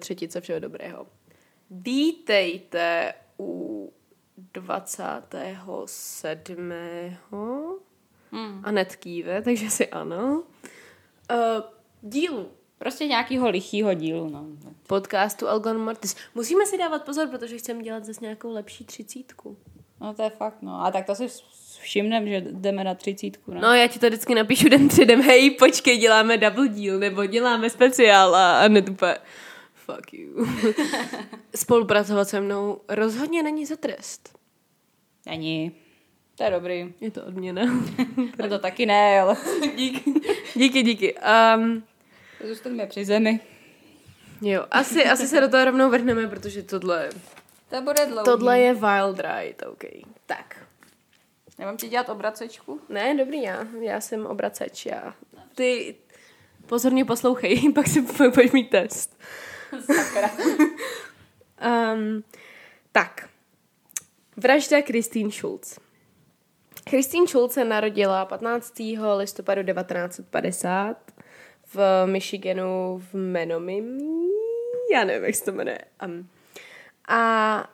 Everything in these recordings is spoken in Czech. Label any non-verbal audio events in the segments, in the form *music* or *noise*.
třetice všeho dobrého. Vítejte u 27. Hmm. A netkýve, takže si ano. Uh, dílu. Prostě nějakýho lichýho dílu, no. Podcastu Algon Mortis. Musíme si dávat pozor, protože chceme dělat zase nějakou lepší třicítku. No to je fakt, no. A tak to si všimnem, že jdeme na třicítku, ne? No já ti to vždycky napíšu den předem, hej, počkej, děláme double díl, nebo děláme speciál a, a ne úplně, fuck you. *laughs* Spolupracovat se mnou rozhodně není za trest. Není. To je dobrý. Je to odměna. *laughs* no to taky ne, ale... *laughs* díky, díky, díky. Um, Zůstaneme při zemi. Jo, asi, asi se do toho rovnou vrhneme, protože tohle... To bude dlouhý. Tohle je Wild Ride, OK. Tak. Já mám ti dělat obracečku? Ne, dobrý, já. Já jsem obraceč, já. Ty pozorně poslouchej, pak si pojď mít test. *laughs* Sakra. um, tak. Vražda Christine Schulz. Christine Schulz se narodila 15. listopadu 1950 v Michiganu v Menomim. Já nevím, jak se to jmenuje. Um, a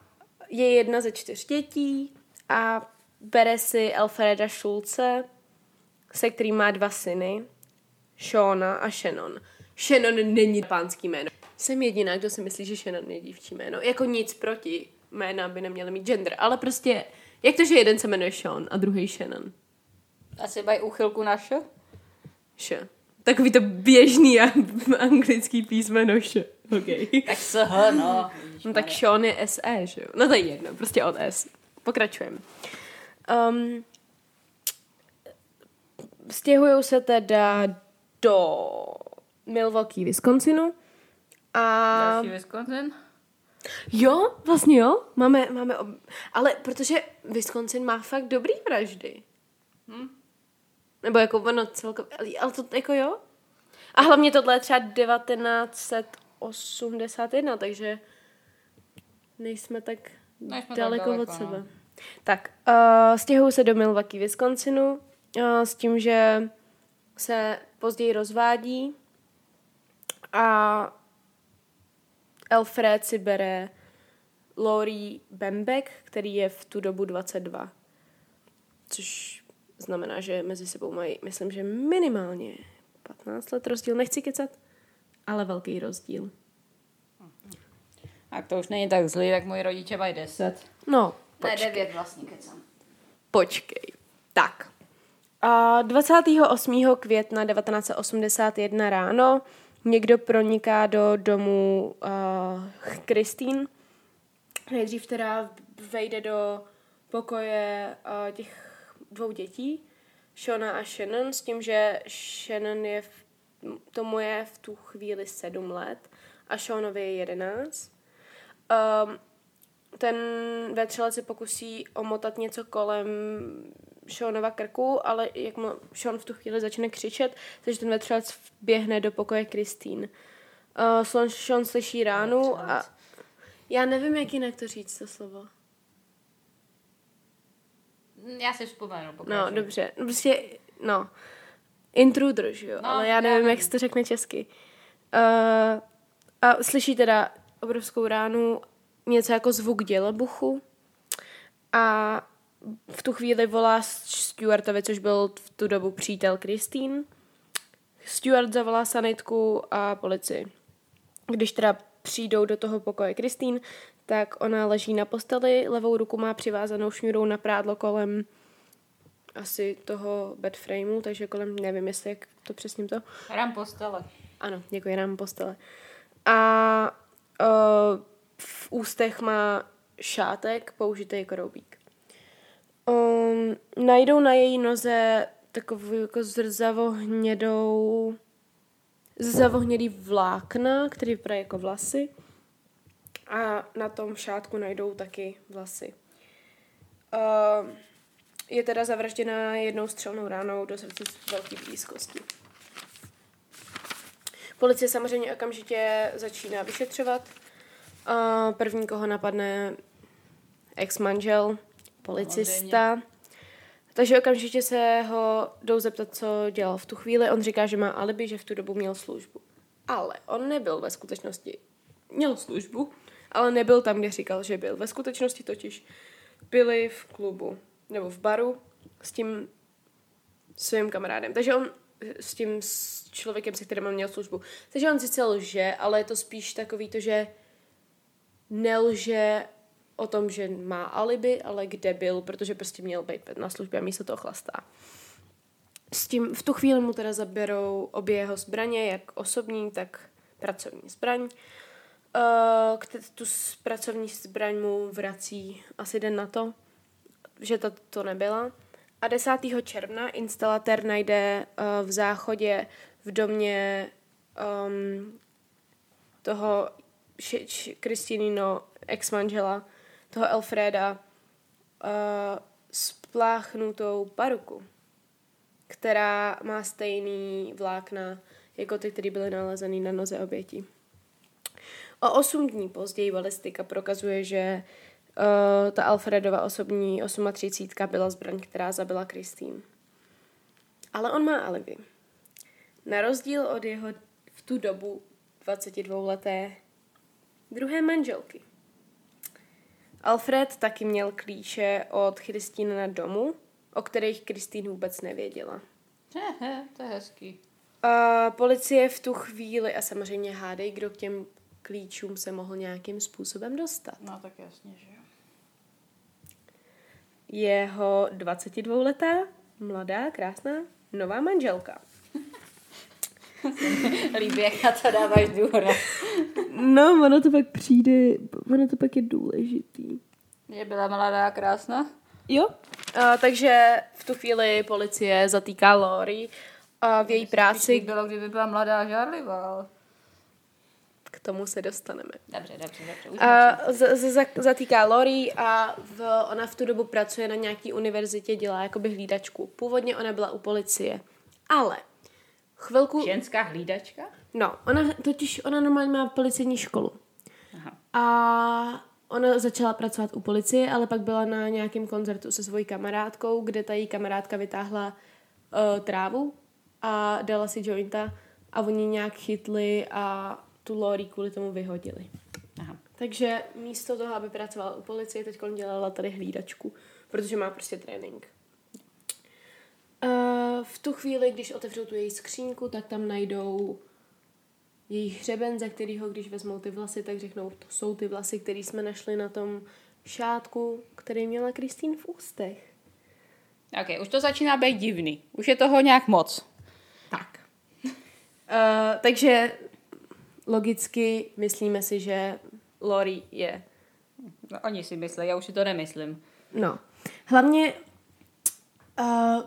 je jedna ze čtyř dětí a bere si Alfreda Schulze, se kterým má dva syny, Shona a Shannon. Shannon není pánský jméno. Jsem jediná, kdo si myslí, že Shannon je dívčí jméno. Jako nic proti jména by neměly mít gender, ale prostě, jak to, že jeden se jmenuje Sean a druhý Shannon? Asi mají úchylku na š? Š. Takový to běžný *laughs* anglický písmeno š. Okay. tak SH, no. no tak Sean je SE, že jo? No to je jedno, prostě od S. Pokračujeme. Um, stěhují se teda do Milwaukee, Wisconsinu. A... Další Wisconsin? Jo, vlastně jo. Máme, máme ob... Ale protože Wisconsin má fakt dobrý vraždy. Hm? Nebo jako ono celkově, ale to jako jo. A hlavně tohle je třeba 1981, takže nejsme tak nejsme daleko, tak daleko od sebe. No. Tak, uh, stěhují se do Milwaukee, Wisconsinu, uh, s tím, že se později rozvádí a Alfred si bere Lori Bembek, který je v tu dobu 22. Což znamená, že mezi sebou mají, myslím, že minimálně 15 let rozdíl. Nechci kecat, ale velký rozdíl. A to už není tak zlý, jak moji rodiče mají 10. No, počkej. Ne, 9 vlastně kecám. Počkej. Tak. A 28. května 1981 ráno někdo proniká do domu uh, Nejdřív teda vejde do pokoje uh, těch dvou dětí, Shona a Shannon, s tím, že Shannon je v, tomu je v tu chvíli sedm let a Seanovi je jedenáct. Um, ten vetřelec se pokusí omotat něco kolem Seanova krku, ale jak mu Sean v tu chvíli začne křičet, takže ten vetřelec běhne do pokoje Kristýn. Uh, Sean slyší ránu a já nevím, jak jinak to říct, to slovo. Já si vzpomenu. No, dobře. Prostě, no. Intruder, že jo? No, Ale já nevím, já jak se to řekne česky. Uh, a slyší teda obrovskou ránu, něco jako zvuk dělebuchu a v tu chvíli volá Stuartovi, což byl v tu dobu přítel Christine. Stuart zavolá sanitku a policii. Když teda přijdou do toho pokoje Kristýn, tak ona leží na posteli, levou ruku má přivázanou šňůrou na prádlo kolem asi toho bedframeu, takže kolem, nevím, jestli jak to přesně to. Rám postele. Ano, děkuji, rám postele. A uh, v ústech má šátek, použitý koroubík. Um, najdou na její noze takovou jako zrzavohnědou zrzavohnědý vlákna, který vypadá jako vlasy a na tom šátku najdou taky vlasy. Uh, je teda zavražděna jednou střelnou ránou do srdce z velké blízkosti. Policie samozřejmě okamžitě začíná vyšetřovat. Uh, první, koho napadne ex-manžel, policista. Takže okamžitě se ho jdou zeptat, co dělal v tu chvíli. On říká, že má alibi, že v tu dobu měl službu. Ale on nebyl ve skutečnosti měl službu, ale nebyl tam, kde říkal, že byl. Ve skutečnosti totiž byli v klubu nebo v baru s tím svým kamarádem. Takže on s tím s člověkem, se kterým měl službu. Takže on sice lže, ale je to spíš takový to, že nelže o tom, že má alibi, ale kde byl, protože prostě měl být na službě a místo toho chlastá. S tím v tu chvíli mu teda zaberou obě jeho zbraně, jak osobní, tak pracovní zbraň. Uh, tu pracovní zbraň mu vrací asi den na to, že to, to nebyla. A 10. června instalatér najde uh, v záchodě v domě um, toho Kristýnino ex-manžela, toho Alfreda, uh, spláchnutou paruku, která má stejný vlákna jako ty, které byly nalezeny na noze oběti. O osm dní později balistika prokazuje, že uh, ta Alfredova osobní 38 byla zbraň, která zabila Kristýn. Ale on má alibi. Na rozdíl od jeho v tu dobu 22-leté druhé manželky. Alfred taky měl klíče od Kristýna na domu, o kterých Kristýn vůbec nevěděla. Hehe, to je hezký. A policie v tu chvíli, a samozřejmě hádej, kdo k těm klíčům se mohl nějakým způsobem dostat. No tak jasně, že jo. Jeho 22-letá, mladá, krásná, nová manželka. *laughs* Líbí, jak na to dáváš důraz. No, ono to pak přijde, ono to pak je důležitý. Že byla mladá a krásná? Jo. A, takže v tu chvíli policie zatýká Lori a v její práci... bylo, kdyby byla mladá a žárlivá. K tomu se dostaneme. Dobře, dobře, dobře. A z, z, z, zatýká Lori a v, ona v tu dobu pracuje na nějaký univerzitě, dělá jakoby hlídačku. Původně ona byla u policie. Ale chvilku... Ženská hlídačka? No, ona totiž, ona normálně má policejní školu. Aha. A ona začala pracovat u policie, ale pak byla na nějakém koncertu se svojí kamarádkou, kde ta její kamarádka vytáhla uh, trávu a dala si jointa a oni nějak chytli a tu Lori kvůli tomu vyhodili. Aha. Takže místo toho, aby pracovala u policie, teď dělala tady hlídačku, protože má prostě trénink. Uh, v tu chvíli, když otevřou tu její skřínku, tak tam najdou její hřeben, ze kterého, když vezmou ty vlasy, tak řeknou, to jsou ty vlasy, které jsme našli na tom šátku, který měla Kristýn v ústech. Ok, už to začíná být divný. Už je toho nějak moc. Tak. Uh, takže logicky myslíme si, že Lori je. No, oni si myslí, já už si to nemyslím. No. Hlavně uh,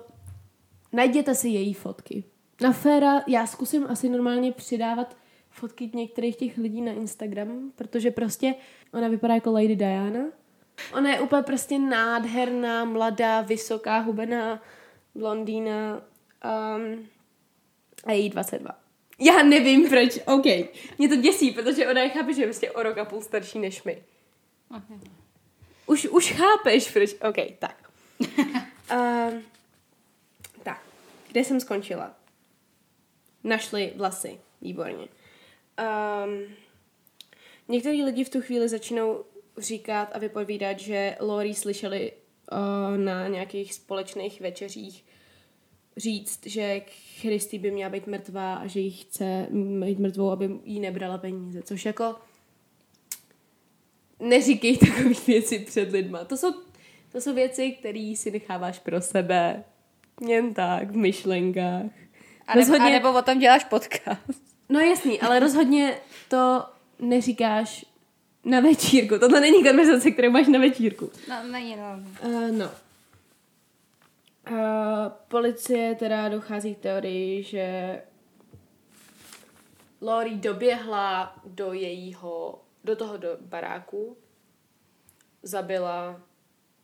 najděte si její fotky. Na Féra já zkusím asi normálně přidávat fotky některých těch lidí na Instagram, protože prostě ona vypadá jako Lady Diana. Ona je úplně prostě nádherná, mladá, vysoká, hubená blondýna um, a její 22. Já nevím proč, OK. Mě to děsí, protože ona je chápe, že je prostě o rok a půl starší než my. Okay. Už, už chápeš, proč, OK, tak. *laughs* um, tak, kde jsem skončila? Našli vlasy, výborně. Um, některý lidi v tu chvíli začínou říkat a vypovídat, že Lori slyšeli uh, na nějakých společných večeřích říct, že Christy by měla být mrtvá a že jí chce mít mrtvou, aby jí nebrala peníze. Což jako neříkej *laughs* takové věci před lidma. To jsou, to jsou věci, které si necháváš pro sebe. Jen tak, v myšlenkách. A nebo, rozhodně... a nebo o tom děláš podcast. No jasný, ale rozhodně to neříkáš na večírku. Tohle není konverzace, kterou máš na večírku. No, není, no. Uh, no. Uh, policie teda dochází k teorii, že Lori doběhla do jejího, do toho do baráku, zabila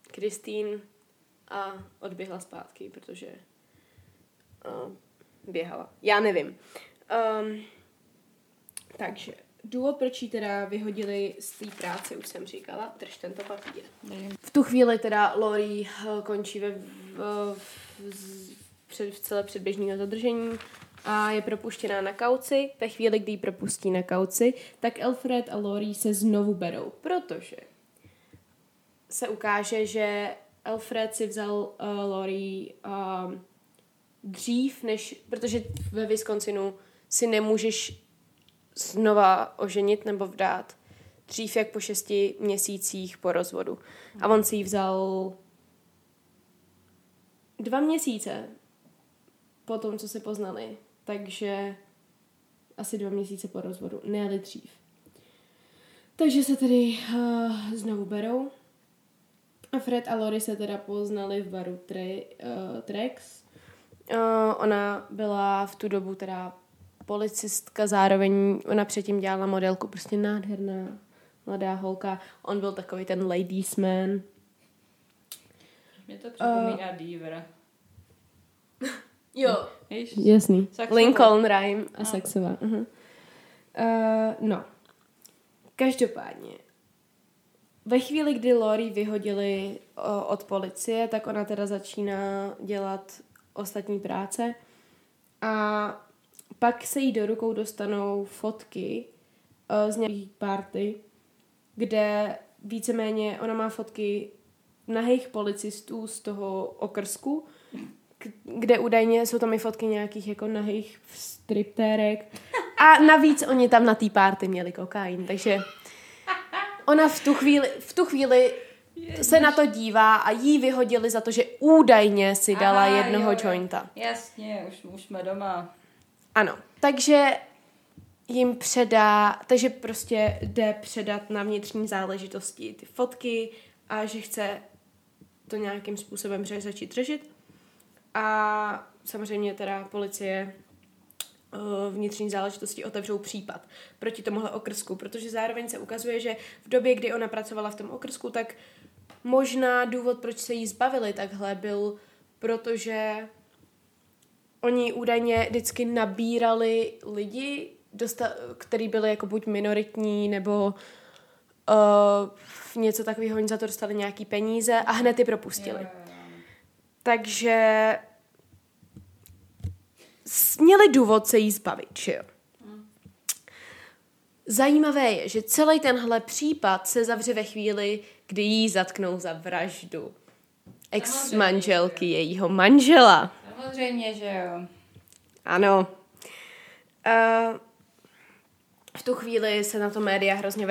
Kristýn a odběhla zpátky, protože uh, běhala. Já nevím. Um, takže důvod, proč ji teda vyhodili z té práce, už jsem říkala, drž tento papír. V tu chvíli teda Lori eh, končí ve, v, v, v, před, v celé předběžného zadržení a je propuštěná na kauci. Ve chvíli, kdy ji propustí na kauci, tak Alfred a Lori se znovu berou, protože se ukáže, že Alfred si vzal uh, Lori uh, dřív, než, protože ve Wisconsinu si nemůžeš znova oženit nebo vdát dřív jak po šesti měsících po rozvodu. A on si ji vzal dva měsíce po tom, co se poznali. Takže asi dva měsíce po rozvodu, ne dřív. Takže se tedy uh, znovu berou. A Fred a Lori se teda poznali v baru Tre, uh, Trex. Uh, ona byla v tu dobu teda policistka, zároveň ona předtím dělala modelku, prostě nádherná mladá holka. On byl takový ten ladies man. Mě to připomíná uh, Diver. *laughs* Jo. Víš? Jasný. Saxová. Lincoln Rhyme a No. Saxová. Uh-huh. Uh, no. Každopádně. Ve chvíli, kdy Lori vyhodili od policie, tak ona teda začíná dělat ostatní práce. A pak se jí do rukou dostanou fotky z nějakých party, kde víceméně ona má fotky nahých policistů z toho okrsku, kde údajně jsou tam i fotky nějakých jako nahých striptérek. A navíc oni tam na té párty měli kokain, takže ona v tu chvíli, v tu chvíli se na to dívá a jí vyhodili za to, že údajně si dala Aha, jednoho jo, jo. jointa. Jasně, už, už jsme doma. Ano, takže jim předá, takže prostě jde předat na vnitřní záležitosti ty fotky a že chce to nějakým způsobem začít řešit. A samozřejmě teda policie vnitřní záležitosti otevřou případ proti tomuhle okrsku, protože zároveň se ukazuje, že v době, kdy ona pracovala v tom okrsku, tak možná důvod, proč se jí zbavili takhle, byl protože oni údajně vždycky nabírali lidi, dosta- který byli jako buď minoritní, nebo uh, něco takového, oni za to dostali nějaký peníze a hned je propustili. Jo, jo, jo. Takže měli důvod se jí zbavit, že jo? Zajímavé je, že celý tenhle případ se zavře ve chvíli, kdy jí zatknou za vraždu ex-manželky jejího manžela. Samozřejmě, že jo. Ano. Uh, v tu chvíli se na to média hrozně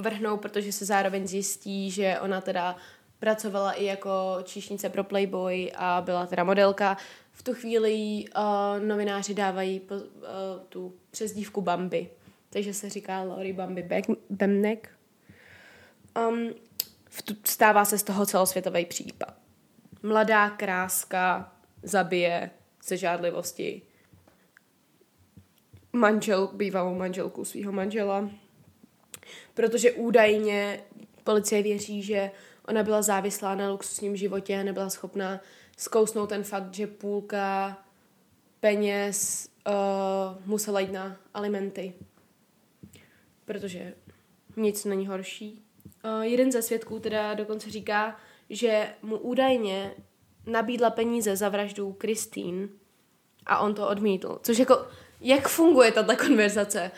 vrhnou, protože se zároveň zjistí, že ona teda pracovala i jako číšnice pro Playboy a byla teda modelka. V tu chvíli jí, uh, novináři dávají po, uh, tu přezdívku Bambi. Takže se říká Lori Bambi Bemnek. Um, stává se z toho celosvětový případ. Mladá kráska zabije ze žádlivosti manžel, bývalou manželku svého manžela, protože údajně policie věří, že ona byla závislá na luxusním životě a nebyla schopná zkousnout ten fakt, že půlka peněz uh, musela jít na alimenty. Protože nic není horší. Uh, jeden ze svědků teda dokonce říká, že mu údajně nabídla peníze za vraždu Kristýn a on to odmítl. Což jako, jak funguje tato konverzace?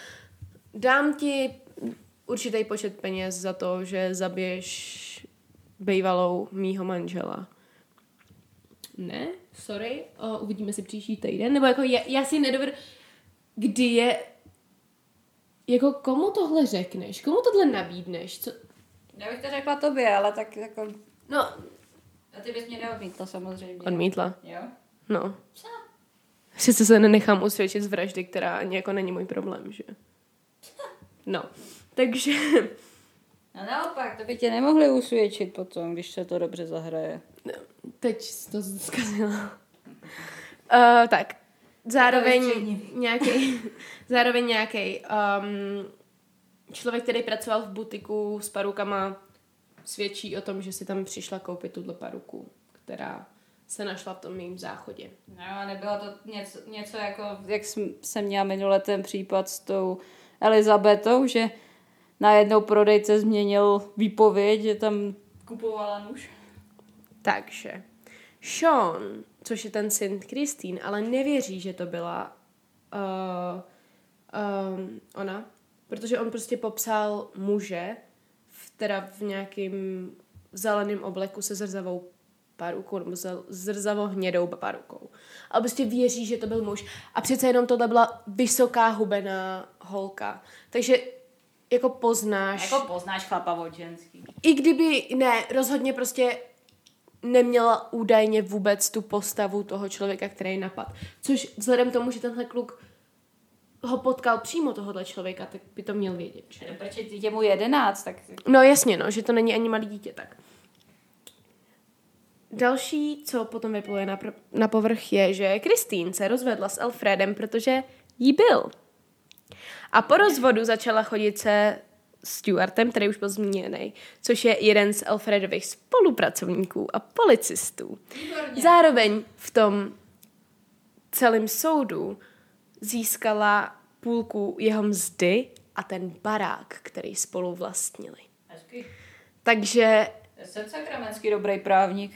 Dám ti určitý počet peněz za to, že zabiješ bývalou mýho manžela. Ne, sorry, o, uvidíme si příští týden. Nebo jako já, já si nedovedu, kdy je, jako komu tohle řekneš, komu tohle nabídneš, co, Já bych to řekla tobě, ale tak jako... no, A ty bys mě neodmítla samozřejmě. odmítla, Jo? no. Přece se nenechám usvědčit z vraždy, která ani jako není můj problém, že? No, takže, No naopak, to by tě nemohli usvědčit potom, když se to dobře zahraje. Teď jsi to zkazila. Uh, tak, zároveň nějaký, *laughs* zároveň nějaký um, člověk, který pracoval v butiku s parukama, svědčí o tom, že si tam přišla koupit tuhle paruku, která se našla v tom mým záchodě. No, nebylo to něco, něco jako, jak jsem, jsem měla minule ten případ s tou Elizabetou, že najednou prodejce změnil výpověď, že tam kupovala nůž. Takže Sean, což je ten syn Kristýn, ale nevěří, že to byla uh, um, ona, protože on prostě popsal muže, v, teda v nějakým zeleném obleku se zrzavou parukou, nebo zrzavo hnědou parukou. A prostě věří, že to byl muž. A přece jenom tohle byla vysoká hubená holka. Takže jako poznáš... Jako poznáš chlapa od ženský. I kdyby, ne, rozhodně prostě neměla údajně vůbec tu postavu toho člověka, který napad. Což vzhledem k tomu, že tenhle kluk ho potkal přímo tohohle člověka, tak by to měl vědět. Že? Proč je mu jedenáct, tak... No jasně, no, že to není ani malý dítě, tak. Další, co potom vypluje na, na povrch, je, že Kristýn se rozvedla s Alfredem, protože jí byl. A po rozvodu začala chodit se Stuartem, který už byl zmíněný, což je jeden z Alfredových spolupracovníků a policistů. Výborně. Zároveň v tom celém soudu získala půlku jeho mzdy a ten barák, který spolu vlastnili. Hezky. Takže... Jsem sakramenský dobrý právník.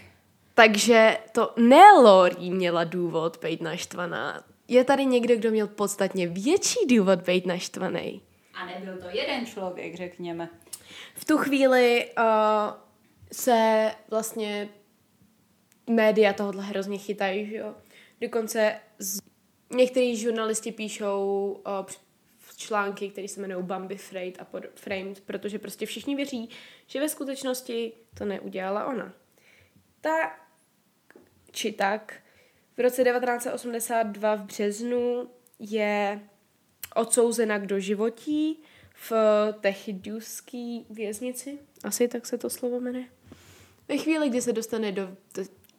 Takže to ne Lori měla důvod být naštvaná. Je tady někdo, kdo měl podstatně větší důvod být naštvaný. A nebyl to jeden člověk, řekněme. V tu chvíli uh, se vlastně média tohohle hrozně chytají, že jo. Dokonce z... některý žurnalisti píšou uh, články, které se jmenují Bambi Framed a pod, Framed, protože prostě všichni věří, že ve skutečnosti to neudělala ona. Ta či tak v roce 1982 v březnu je odsouzena k doživotí v Techidjuské věznici. Asi tak se to slovo jmenuje. Ve chvíli, kdy se dostane do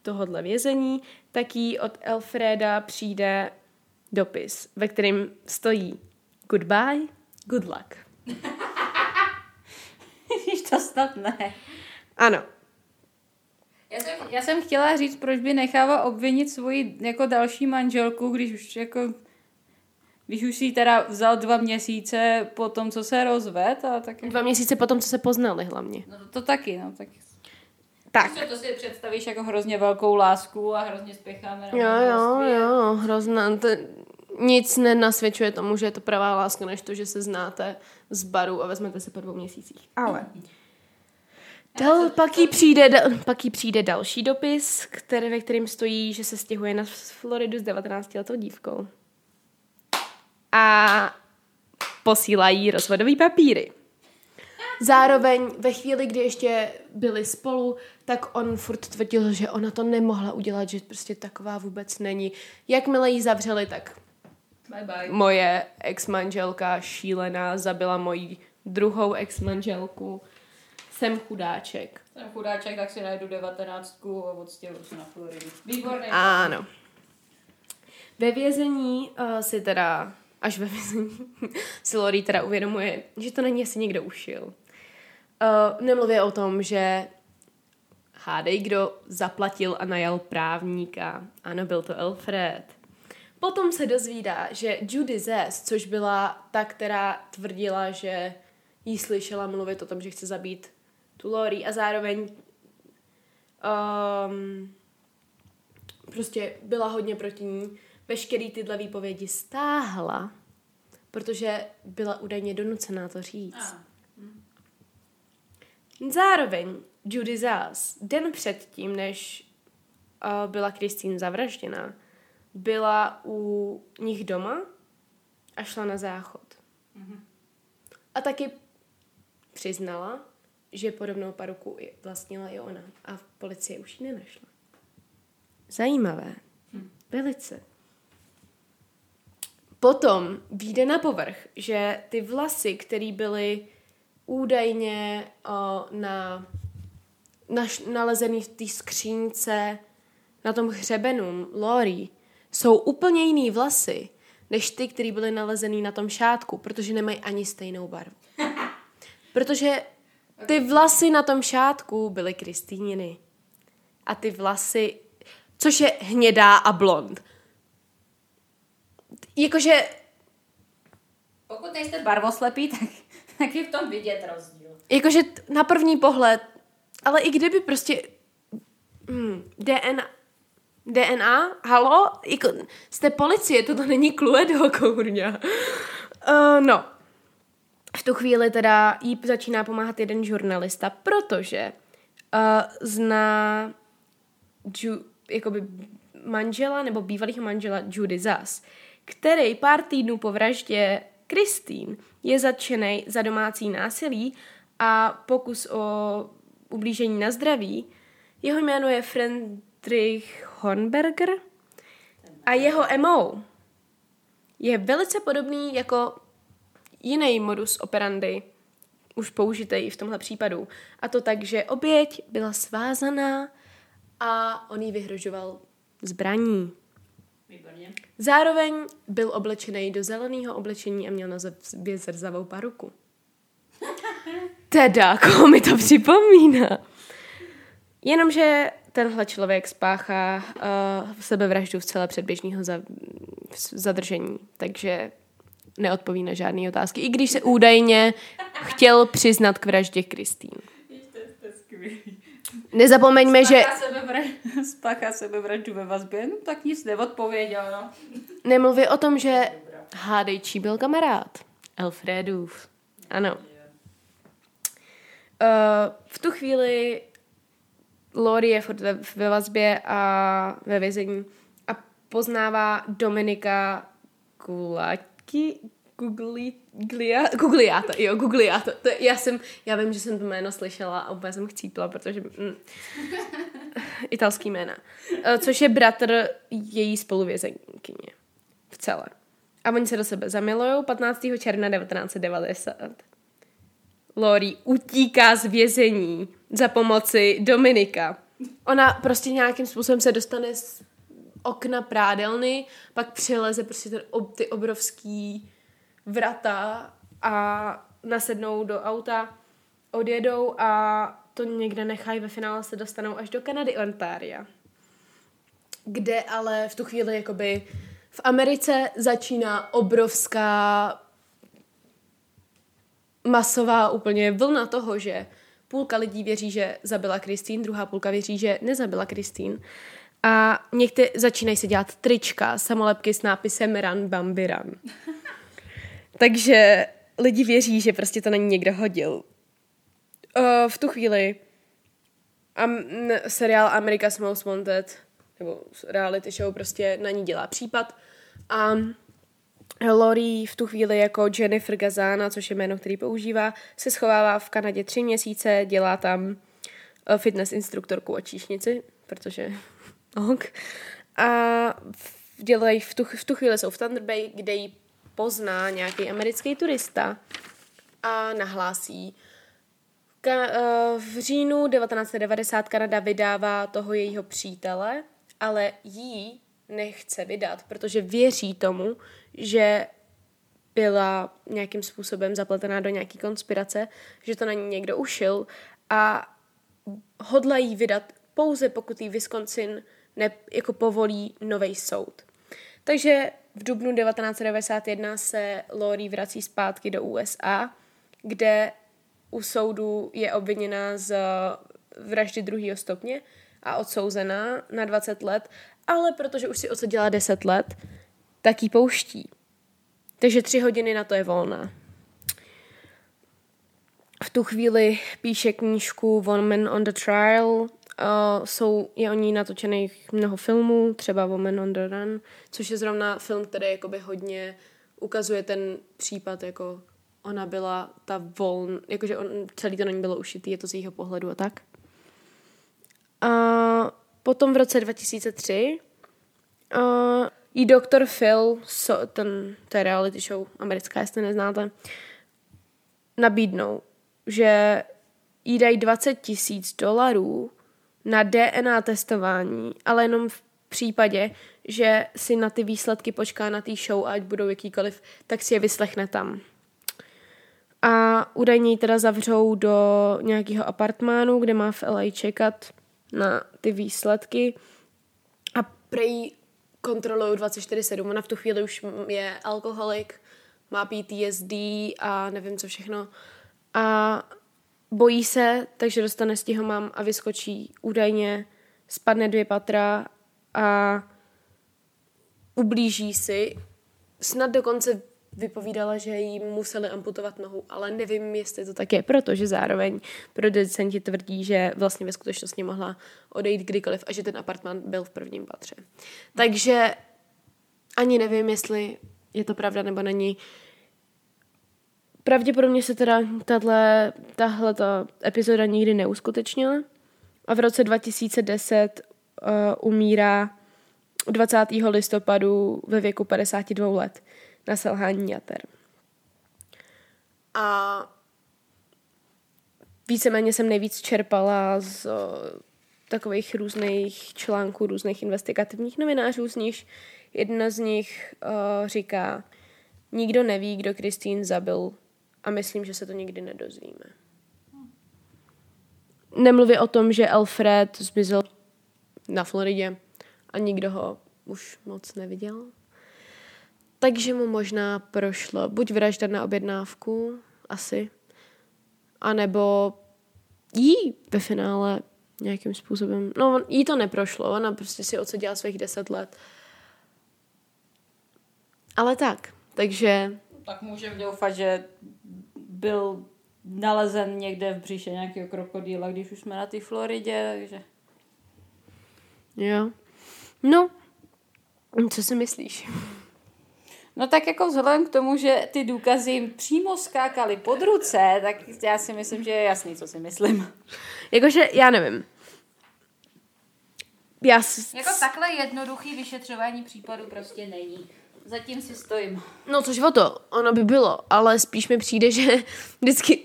tohohle vězení, tak jí od Alfreda přijde dopis, ve kterém stojí Goodbye, good luck. Ježíš, to snad ne. Ano. Já jsem, já jsem chtěla říct, proč by nechával obvinit svoji jako další manželku, když už jako když už si teda vzal dva měsíce po tom, co se rozved a tak... Dva měsíce po tom, co se poznali hlavně. No to, to taky, no tak... Tak. To, to si představíš jako hrozně velkou lásku a hrozně spěcháme na Jo, jo, jo, hrozná. To, nic nenasvědčuje tomu, že je to pravá láska, než to, že se znáte z baru a vezmete se po dvou měsících. Ale... Dal, pak, jí přijde, dal, pak jí přijde další dopis, který, ve kterém stojí, že se stěhuje na Floridu s 19 letou dívkou a posílají rozvodové papíry. Zároveň ve chvíli, kdy ještě byli spolu, tak on furt tvrdil, že ona to nemohla udělat, že prostě taková vůbec není. Jakmile jí zavřeli, tak bye bye. moje ex-manželka šílená zabila moji druhou ex-manželku. Jsem chudáček. Jsem chudáček, tak si najdu devatenáctku a odstěhuji se na Floridu. Výborný. Ano. Ve vězení uh, si teda až ve vězení *laughs* si Lori teda uvědomuje, že to není asi někdo ušil. Uh, nemluvě o tom, že hádej, kdo zaplatil a najal právníka. Ano, byl to Alfred. Potom se dozvídá, že Judy Zest, což byla ta, která tvrdila, že jí slyšela mluvit o tom, že chce zabít tu Lori a zároveň um, prostě byla hodně proti ní, veškerý tyhle výpovědi stáhla, protože byla údajně donucená to říct. Zároveň Judy Zas, den předtím, než uh, byla Kristýn zavražděna, byla u nich doma a šla na záchod. Mm-hmm. A taky přiznala, že podobnou paruku vlastnila i ona. A v policie už ji nenašla. Zajímavé. Hm. Velice. Potom vyjde na povrch, že ty vlasy, které byly údajně o, na, na, nalezený v té skřínce na tom hřebenu Lori, jsou úplně jiný vlasy, než ty, které byly nalezený na tom šátku, protože nemají ani stejnou barvu. *laughs* Protože ty vlasy na tom šátku byly Kristýniny. A ty vlasy, což je hnědá a blond, jakože... Pokud nejste barvoslepý, *laughs* tak, tak je v tom vidět rozdíl. Jakože na první pohled, ale i kdyby prostě hmm, DNA, DNA? Halo? Jako, jste policie, toto není Cluedo, kourňa. Uh, no. V tu chvíli teda jí začíná pomáhat jeden žurnalista, protože uh, zná Ju, jakoby manžela nebo bývalého manžela Judy Zas, který pár týdnů po vraždě Kristýn je zatčený za domácí násilí a pokus o ublížení na zdraví. Jeho jméno je Friedrich Hornberger a jeho MO je velice podobný jako jiný modus operandi, už použitý v tomhle případu. A to tak, že oběť byla svázaná a on jí vyhrožoval zbraní. Výborně. Zároveň byl oblečený do zeleného oblečení a měl na sobě zrzavou paruku. *laughs* Teda, koho mi to připomíná? Jenomže tenhle člověk spáchá uh, sebevraždu v celé předběžného za, zadržení, takže neodpoví na žádné otázky, i když se údajně chtěl přiznat k vraždě Kristýn. Nezapomeňme, že Spáchá sebevra- *laughs* Spáchá sebevraždu ve vazbě, no tak nic neodpověděl, no. nemluví o tom, že hádejčí byl kamarád. Alfredův. Ano. Uh, v tu chvíli Lori je furt ve, ve vazbě a ve vězení a poznává Dominika Kulati, Gugli, Glia, Gugliata, jo, Gugliata. To, já jsem, já vím, že jsem to jméno slyšela a úplně jsem chcípla, protože mm, *laughs* italský jména. Eh, Což je bratr její spoluvězenkyně v celé. A oni se do sebe zamilujou 15. června 1990. Lori utíká z vězení za pomoci Dominika. Ona prostě nějakým způsobem se dostane z okna prádelny, pak přileze prostě ten, ob, ty obrovský vrata a nasednou do auta, odjedou a to někde nechají, ve finále se dostanou až do Kanady, Ontaria. Kde ale v tu chvíli jakoby v Americe začíná obrovská masová úplně vlna toho, že půlka lidí věří, že zabila Kristýn, druhá půlka věří, že nezabila Kristýn. A někteří začínají se dělat trička, samolepky s nápisem Ran Bambi Ran. *laughs* Takže lidi věří, že prostě to na ní někdo hodil. Uh, v tu chvíli am, n- seriál America's Most Wanted, nebo reality show prostě na ní dělá případ a Lori v tu chvíli jako Jennifer Gazana, což je jméno, který používá, se schovává v Kanadě tři měsíce, dělá tam eh, fitness instruktorku a číšnici, protože *laughs* ok. A dělají v tu, v tu chvíli jsou v Thunder Bay, kde ji pozná nějaký americký turista a nahlásí. Ka- eh, v říjnu 1990 Kanada vydává toho jejího přítele, ale jí nechce vydat, protože věří tomu, že byla nějakým způsobem zapletená do nějaký konspirace, že to na ní někdo ušil a hodlají vydat pouze pokud jí Wisconsin ne, jako povolí nový soud. Takže v dubnu 1991 se Lori vrací zpátky do USA, kde u soudu je obviněna z vraždy druhého stupně a odsouzená na 20 let, ale protože už si odseděla 10 let, tak ji pouští. Takže tři hodiny na to je volná. V tu chvíli píše knížku One Man on the Trial. Uh, jsou, je o ní natočených mnoho filmů, třeba Woman on the Run, což je zrovna film, který jakoby hodně ukazuje ten případ, jako ona byla ta voln, jakože on, celý to na ní bylo ušitý, je to z jejího pohledu a tak. A potom v roce 2003 uh, jí doktor Phil, so, ten, to je reality show americká, jestli neznáte, nabídnou, že jí dají 20 tisíc dolarů na DNA testování, ale jenom v případě, že si na ty výsledky počká na té show, ať budou jakýkoliv, tak si je vyslechne tam. A údajně ji teda zavřou do nějakého apartmánu, kde má v LA čekat na ty výsledky a prej kontrolují 24-7. Ona v tu chvíli už je alkoholik, má PTSD a nevím co všechno. A bojí se, takže dostane stihomam a vyskočí údajně, spadne dvě patra a ublíží si. Snad dokonce vypovídala, že jí museli amputovat nohu, ale nevím, jestli to tak je, protože zároveň producenti tvrdí, že vlastně ve skutečnosti mohla odejít kdykoliv a že ten apartman byl v prvním patře. Takže ani nevím, jestli je to pravda nebo není. Pravděpodobně se teda tahle, tahle ta epizoda nikdy neuskutečnila a v roce 2010 uh, umírá 20. listopadu ve věku 52 let na selhání jater. A víceméně jsem nejvíc čerpala z uh, takových různých článků, různých investigativních novinářů, z nich jedna z nich uh, říká, nikdo neví, kdo Kristýn zabil a myslím, že se to nikdy nedozvíme. Nemluví o tom, že Alfred zmizel na Floridě a nikdo ho už moc neviděl. Takže mu možná prošlo buď vražda na objednávku, asi, anebo jí ve finále nějakým způsobem, no jí to neprošlo, ona prostě si odseděla svých deset let. Ale tak, takže... Tak můžeme doufat, že byl nalezen někde v břiše nějakého krokodýla, když už jsme na té Floridě, takže... Jo. No, co si myslíš? No tak jako vzhledem k tomu, že ty důkazy jim přímo skákaly pod ruce, tak já si myslím, že je jasný, co si myslím. Jakože, já nevím. Já s... Jako takhle jednoduchý vyšetřování případu prostě není. Zatím si stojím. No což o to, ono by bylo, ale spíš mi přijde, že *laughs* vždycky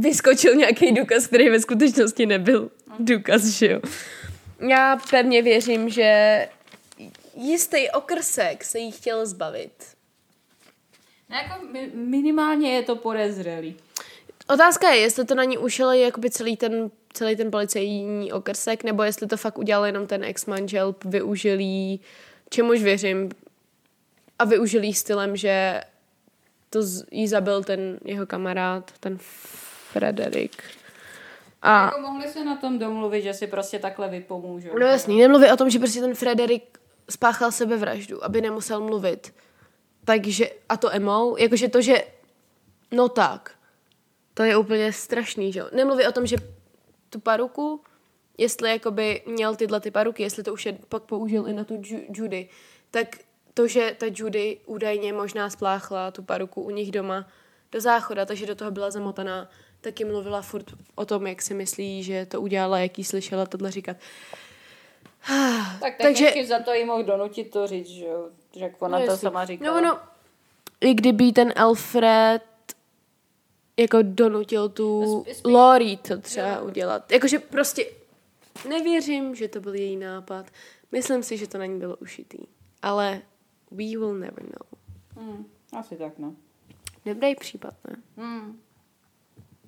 vyskočil nějaký důkaz, který ve skutečnosti nebyl důkaz, že jo. Já pevně věřím, že jistý okrsek se jí chtěl zbavit. No jako mi- minimálně je to podezřelý. Otázka je, jestli to na ní ušel jakoby celý ten, celý ten policejní okrsek, nebo jestli to fakt udělal jenom ten ex-manžel, využil jí, čemuž věřím, a využil jí stylem, že to jí zabil ten jeho kamarád, ten Frederik. A Jako mohli se na tom domluvit, že si prostě takhle vypomůžou. No jasný, nemluví o tom, že prostě ten Frederik spáchal sebevraždu, aby nemusel mluvit. Takže, a to emou, jakože to, že, no tak, to je úplně strašný, že jo. Nemluví o tom, že tu paruku, jestli jakoby měl tyhle ty paruky, jestli to už je pak použil i na tu Ju- Judy, tak to, že ta Judy údajně možná spláchla tu paruku u nich doma do záchoda, takže do toho byla zamotaná, taky mluvila furt o tom, jak si myslí, že to udělala, jak jí slyšela tohle říkat. *sighs* Tak Takže- za to jí mohl donutit to říct, že jo. Jak ona No to sama říkala. No, no, i kdyby ten Alfred jako donutil tu Lori to třeba udělat. Jakože prostě nevěřím, že to byl její nápad. Myslím si, že to na ní bylo ušitý. Ale we will never know. Hmm, asi tak, no. Dobrý případ, ne? Hmm.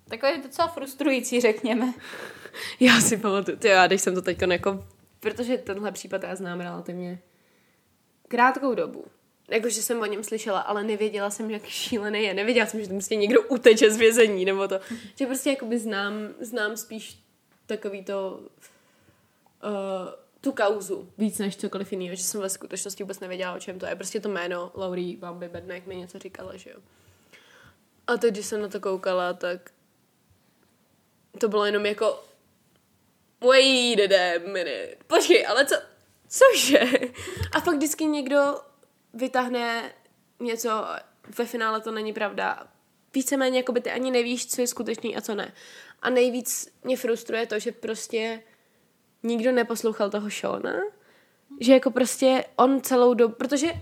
Takový docela frustrující, řekněme. *laughs* Já si pamatuju, ty já, když jsem to teď jako, protože tenhle případ já znám relativně krátkou dobu. Jakože jsem o něm slyšela, ale nevěděla jsem, jak šílený je. Nevěděla jsem, že tam prostě někdo uteče z vězení, nebo to. *laughs* Že prostě jakoby znám, znám spíš takový to, uh, tu kauzu víc než cokoliv jiného, že jsem ve skutečnosti vůbec nevěděla, o čem to je. Prostě to jméno Laurie Bambi Bednack mi něco říkala, že jo. A teď, když jsem na to koukala, tak to bylo jenom jako wait a minute. Počkej, ale co, cože? A pak vždycky někdo vytáhne něco, ve finále to není pravda. Víceméně jako by ty ani nevíš, co je skutečný a co ne. A nejvíc mě frustruje to, že prostě nikdo neposlouchal toho Shona, že jako prostě on celou dobu, protože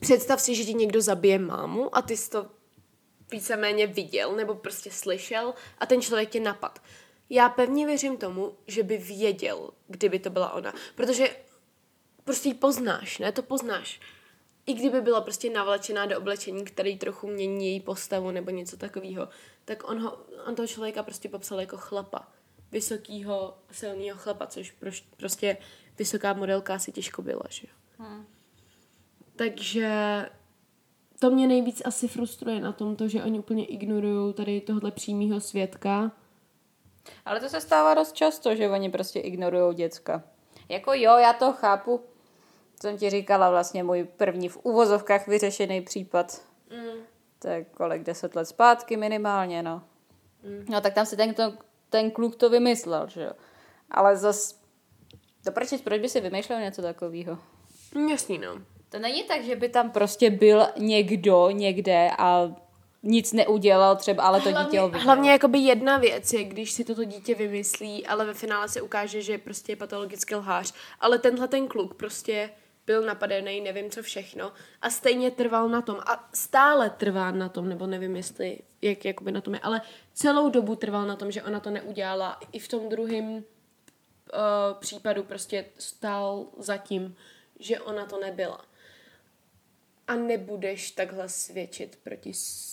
představ si, že ti někdo zabije mámu a ty jsi to víceméně viděl nebo prostě slyšel a ten člověk tě napad. Já pevně věřím tomu, že by věděl, kdyby to byla ona. Protože prostě ji poznáš, ne? To poznáš. I kdyby byla prostě navlečená do oblečení, který trochu mění její postavu nebo něco takového, tak on, ho, on toho člověka prostě popsal jako chlapa. Vysokýho, silného chlapa, což proš, prostě vysoká modelka asi těžko byla, že jo. Hmm. Takže to mě nejvíc asi frustruje na tom, to, že oni úplně ignorují tady tohle přímého svědka. Ale to se stává dost často, že oni prostě ignorují děcka. Jako jo, já to chápu. Jsem ti říkala vlastně můj první v uvozovkách vyřešený případ. Mm. Tak kolik, deset let zpátky minimálně, no. Mm. No tak tam si ten, to, ten kluk to vymyslel, že jo. Ale zas, proč, proč by si vymýšlel něco takového? Jasný, no. To není tak, že by tam prostě byl někdo někde a nic neudělal třeba, ale to hlavně, dítě ho Hlavně jakoby jedna věc je, když si toto dítě vymyslí, ale ve finále se ukáže, že prostě je patologický lhář. Ale tenhle ten kluk prostě byl napadený, nevím co všechno a stejně trval na tom a stále trvá na tom, nebo nevím jestli, jak jakoby na tom je, ale celou dobu trval na tom, že ona to neudělala. I v tom druhém uh, případu prostě stál zatím, že ona to nebyla a nebudeš takhle svědčit proti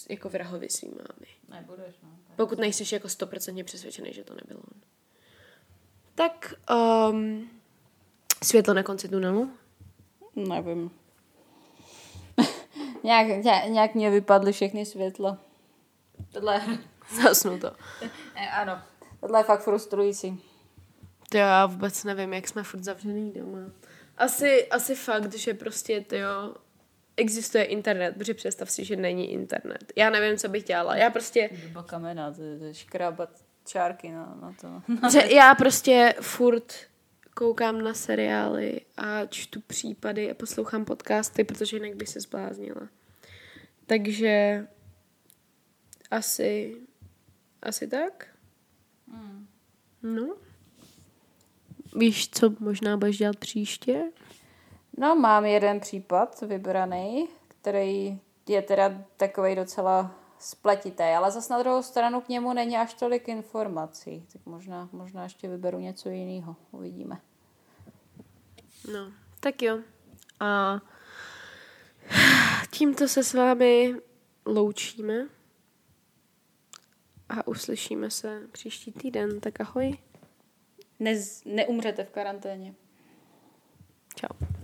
jako vrahovi svým mámy. Nebudeš, no. Pokud nejsi jako stoprocentně přesvědčený, že to nebylo on. Tak um, světlo na konci tunelu? Nevím. *laughs* nějak, nějak, nějak mě vypadly všechny světla. Tohle Zasnu to. ne, *laughs* ano. Tohle je fakt frustrující. To já vůbec nevím, jak jsme furt zavřený doma. Asi, asi fakt, že prostě, ty jo, existuje internet, protože představ si, že není internet. Já nevím, co bych dělala. Já prostě... Doba kamena, to je škrábat čárky na, na to. Že já prostě furt koukám na seriály a čtu případy a poslouchám podcasty, protože jinak bych se zbláznila. Takže asi, asi tak. Hmm. No. Víš, co možná budeš dělat příště? No, mám jeden případ vybraný, který je teda takový docela spletitý, ale zase na druhou stranu k němu není až tolik informací. Tak možná, možná ještě vyberu něco jiného. Uvidíme. No, tak jo. A tímto se s vámi loučíme a uslyšíme se příští týden. Tak ahoj. Ne, neumřete v karanténě. Čau.